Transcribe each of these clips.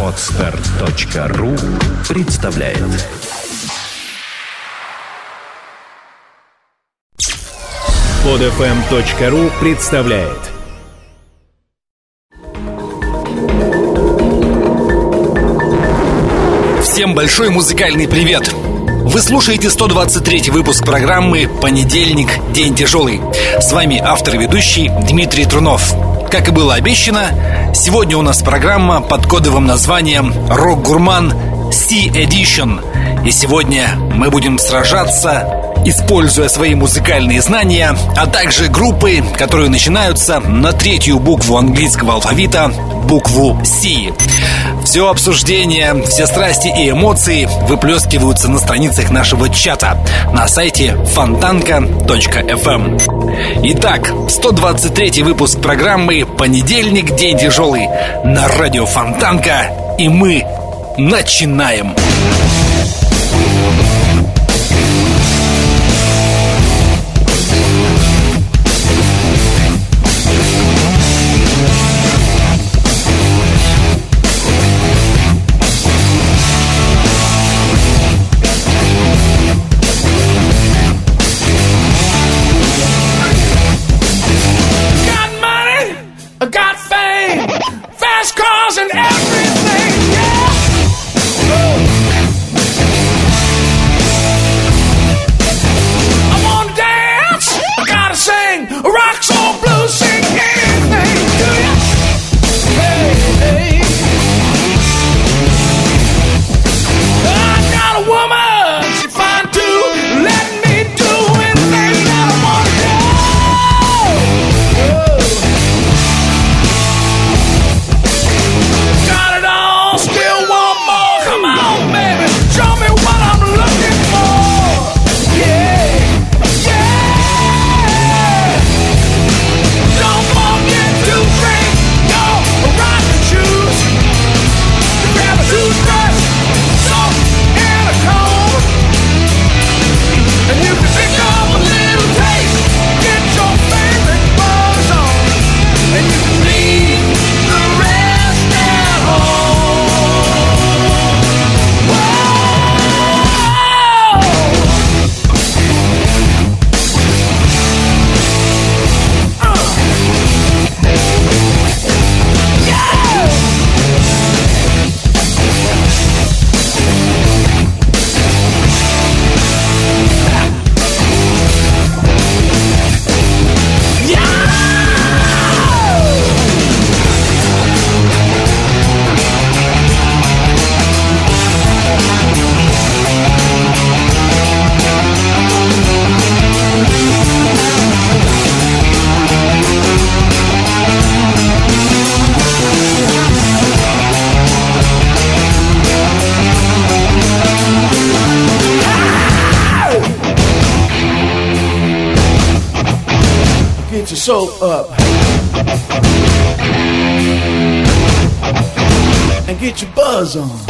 Отстар.ру представляет Подфм.ру представляет Всем большой музыкальный привет! Вы слушаете 123 выпуск программы «Понедельник. День тяжелый». С вами автор и ведущий Дмитрий Трунов. Как и было обещано, сегодня у нас программа под кодовым названием «Рок-гурман C Edition». И сегодня мы будем сражаться используя свои музыкальные знания, а также группы, которые начинаются на третью букву английского алфавита, букву C. Все обсуждение, все страсти и эмоции выплескиваются на страницах нашего чата на сайте фонтанка.фм. Итак, 123 выпуск программы «Понедельник. День тяжелый» на радио Фонтанка, и мы начинаем. Soap up. And get your buzz on.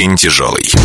День тяжелый.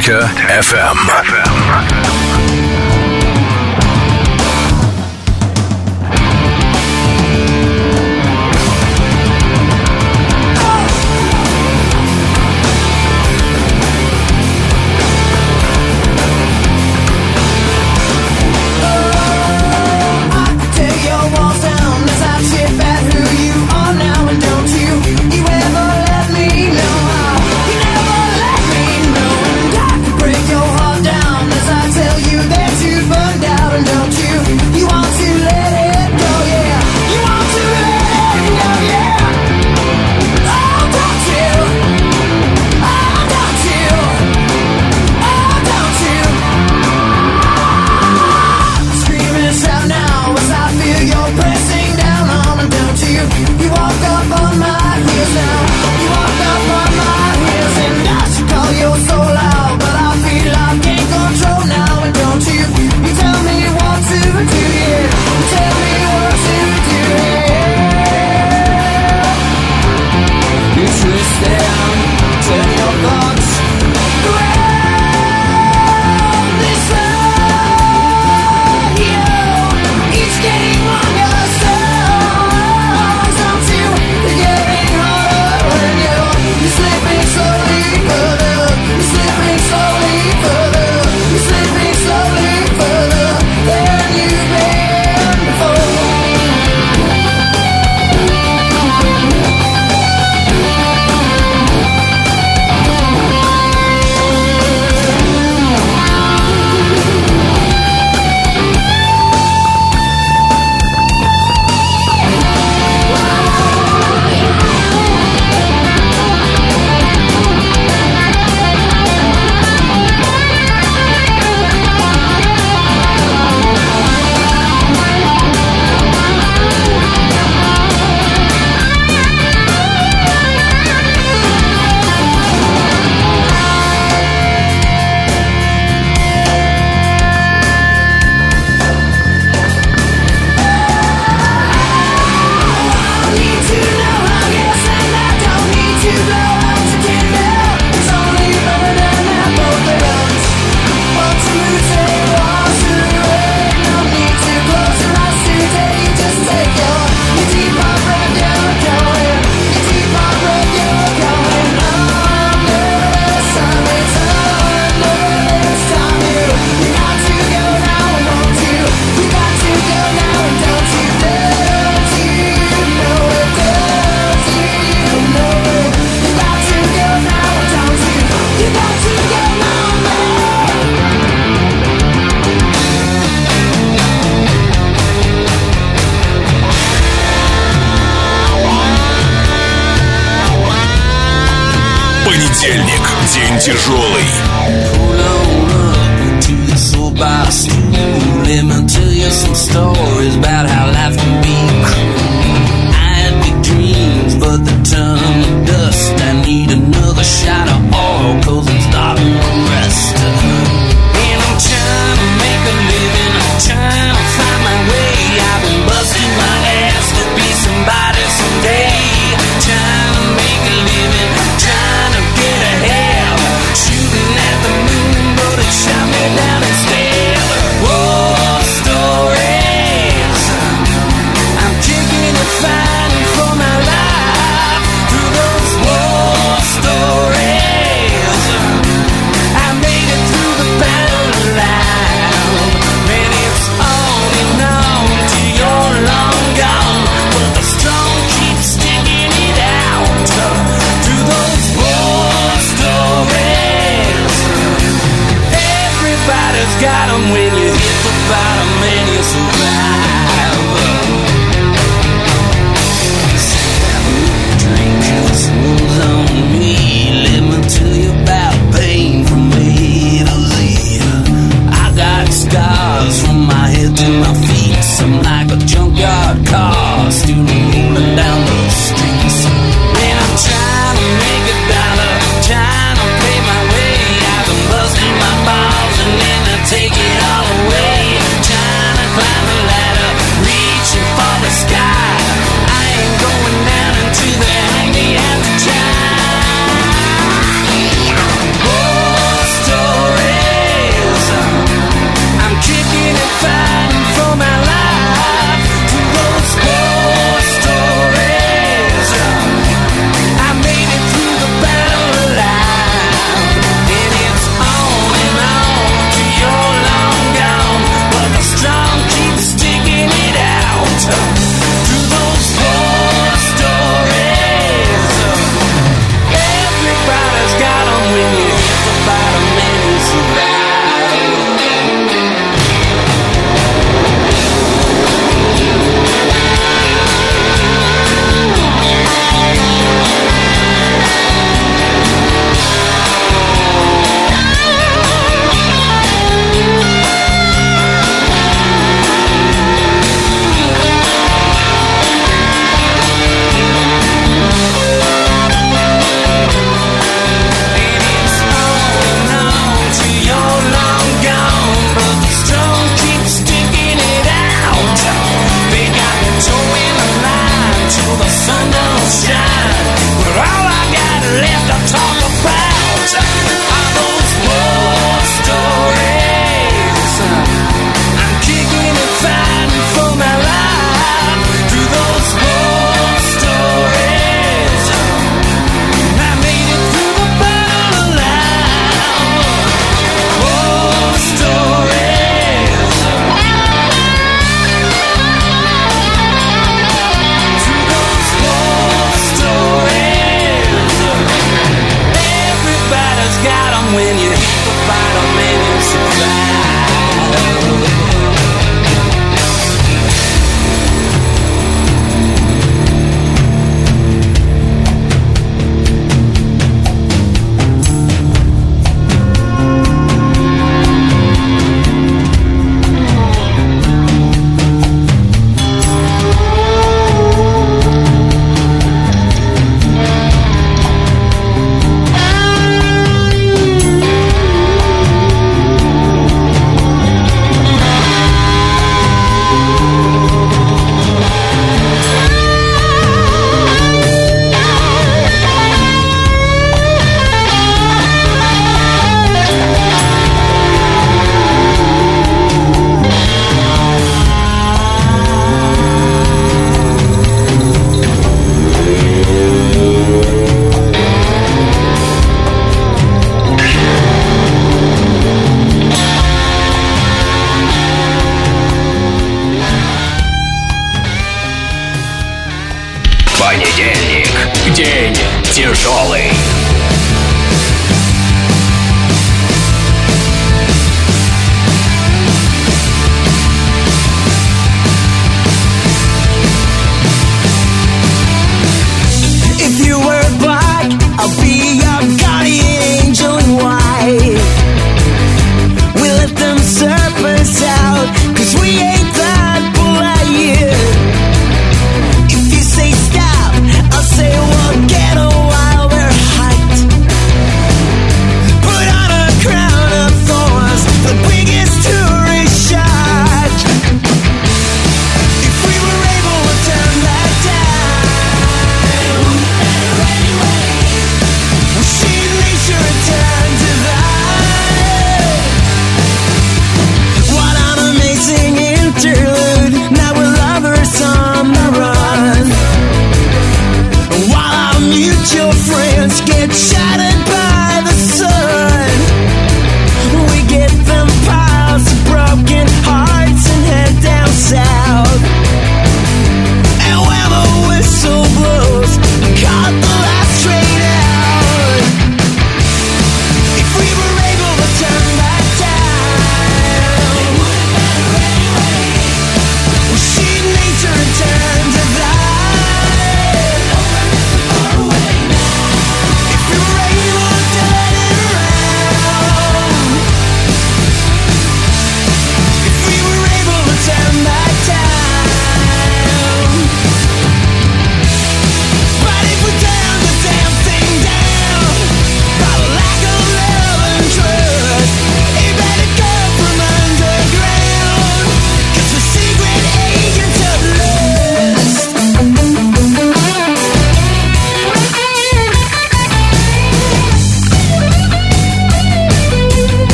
Decker FM. FM.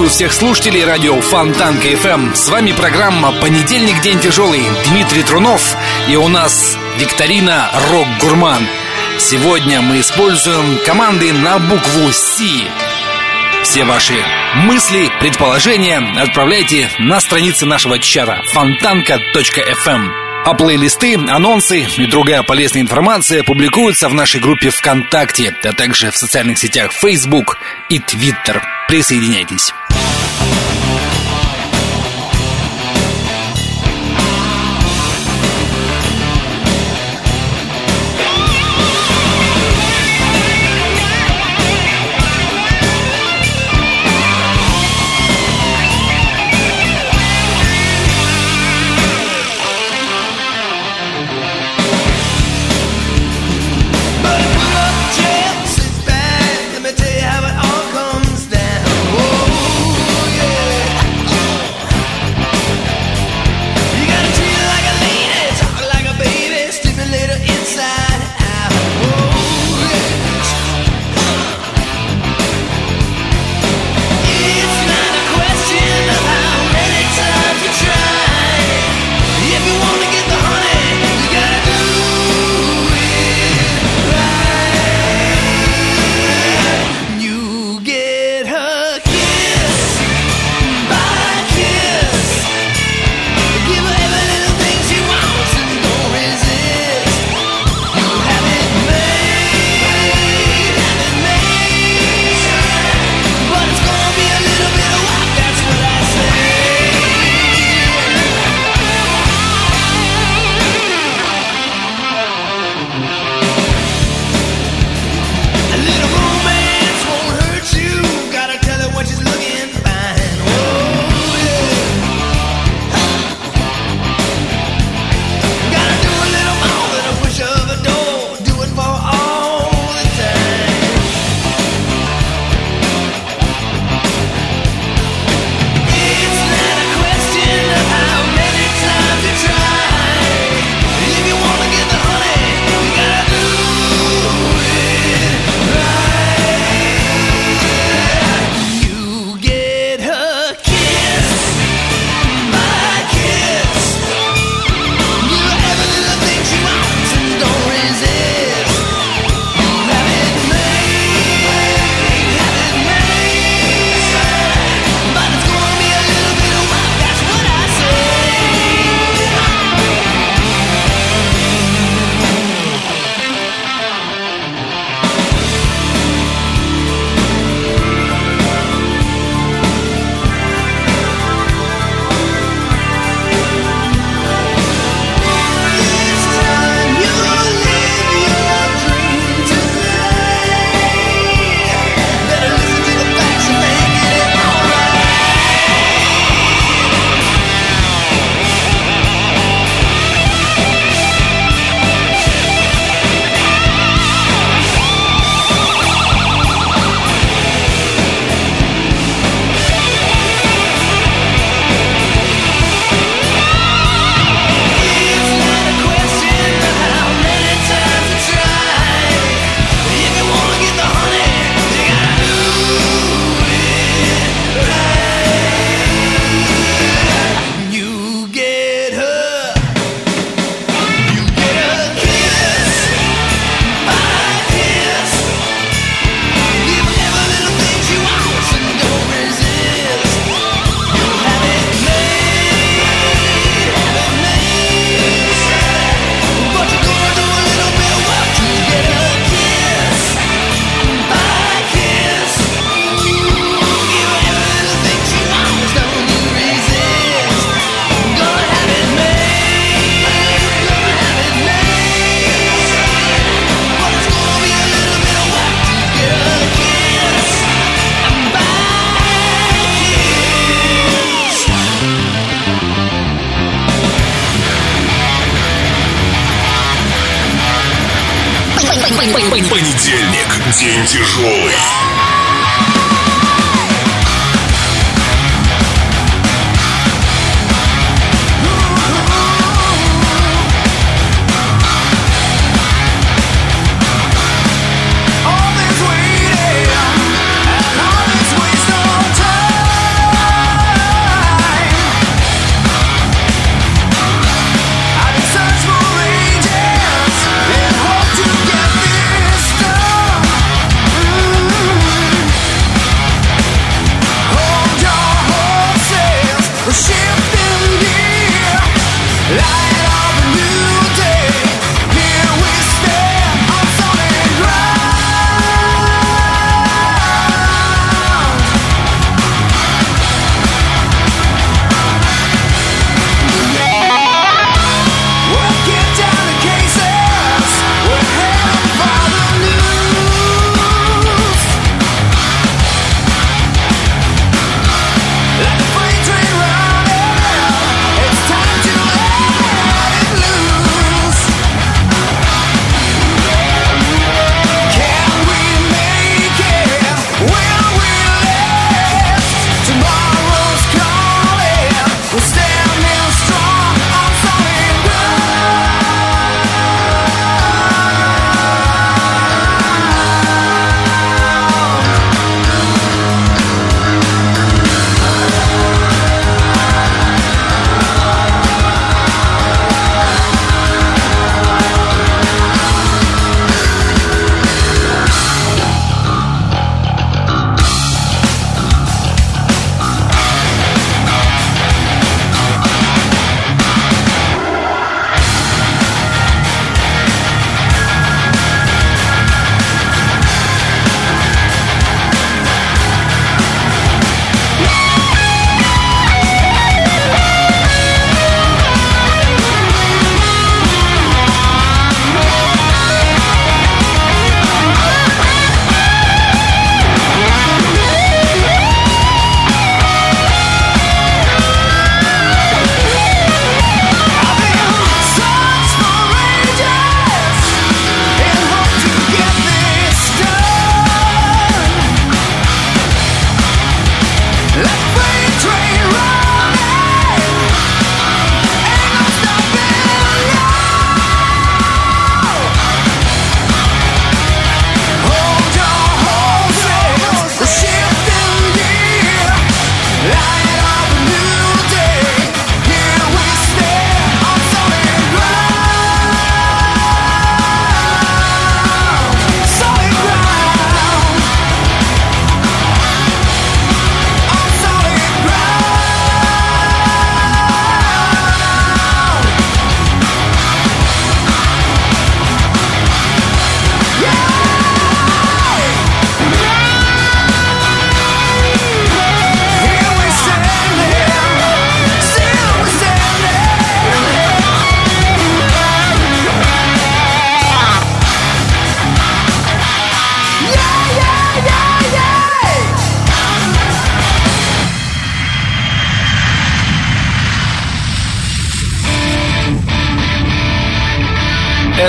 Приветствую всех слушателей радио Фонтанка FM. С вами программа «Понедельник. День тяжелый». Дмитрий Трунов. И у нас викторина «Рок-гурман». Сегодня мы используем команды на букву «С». Все ваши мысли, предположения отправляйте на страницы нашего чата фонтанка.фм. А плейлисты, анонсы и другая полезная информация публикуются в нашей группе ВКонтакте, а также в социальных сетях Facebook и Twitter. Присоединяйтесь.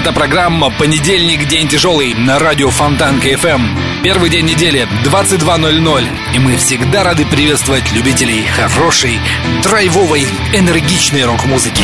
Это программа «Понедельник. День тяжелый» на радио Фонтан КФМ. Первый день недели, 22.00. И мы всегда рады приветствовать любителей хорошей, драйвовой, энергичной рок-музыки.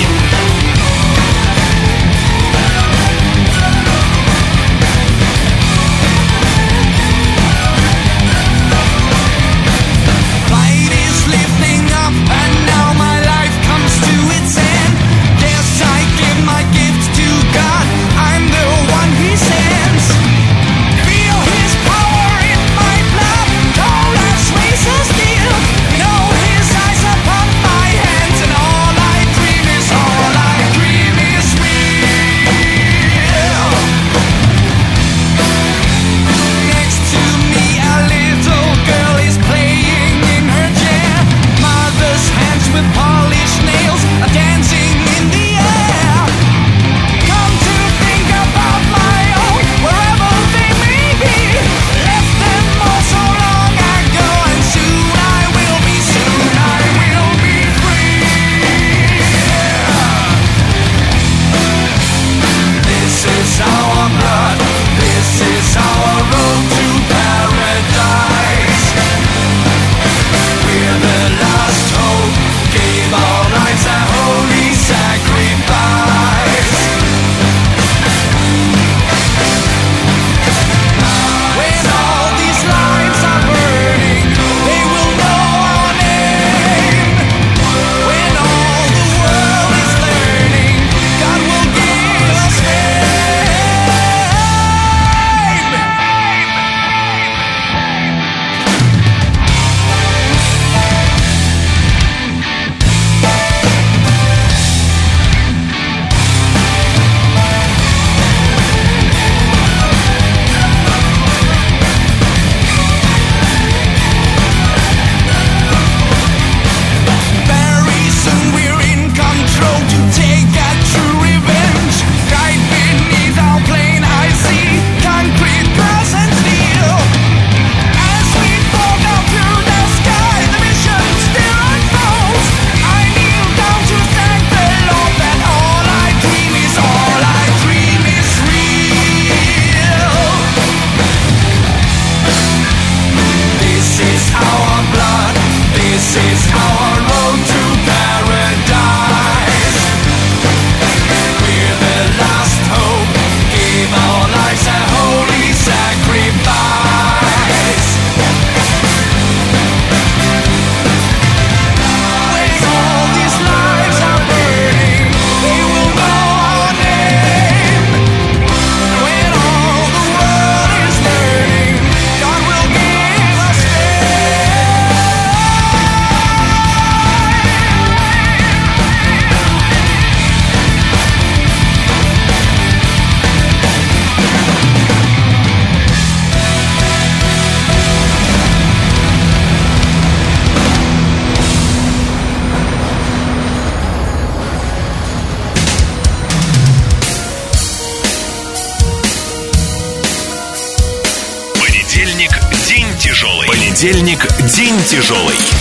тяжелый.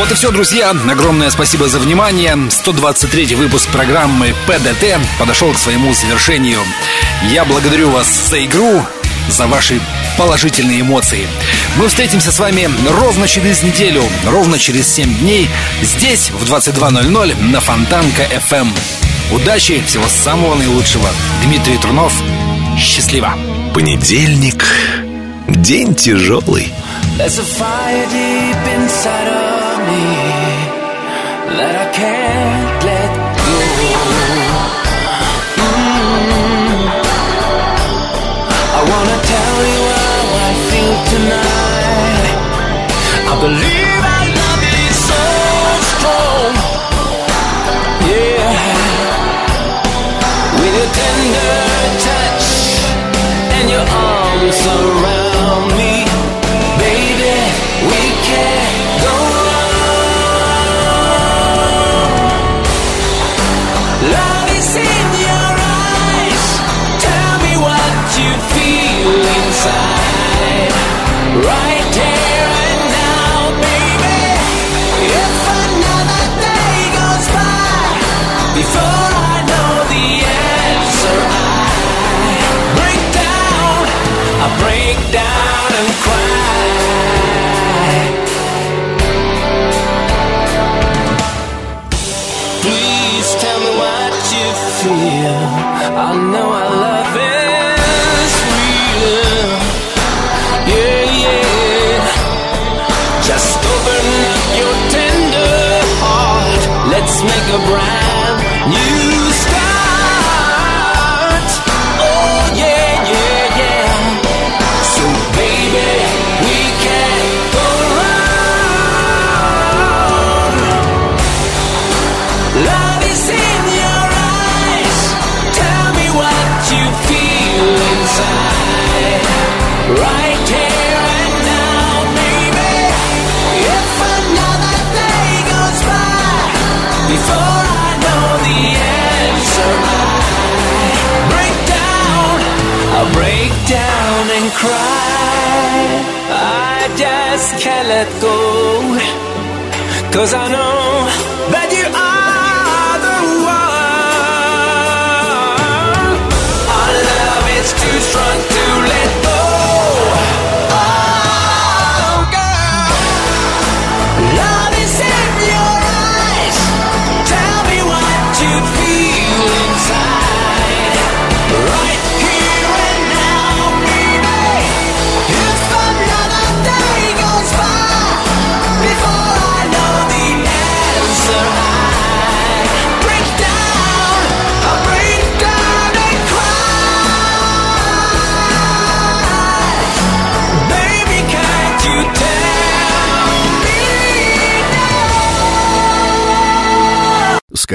Вот и все, друзья. Огромное спасибо за внимание. 123 выпуск программы ПДТ подошел к своему завершению. Я благодарю вас за игру, за ваши положительные эмоции. Мы встретимся с вами ровно через неделю, ровно через 7 дней, здесь в 22.00 на Фонтанка FM. Удачи, всего самого наилучшего. Дмитрий Трунов, счастливо. Понедельник. День тяжелый. There's a fire deep inside of let go. Cause I know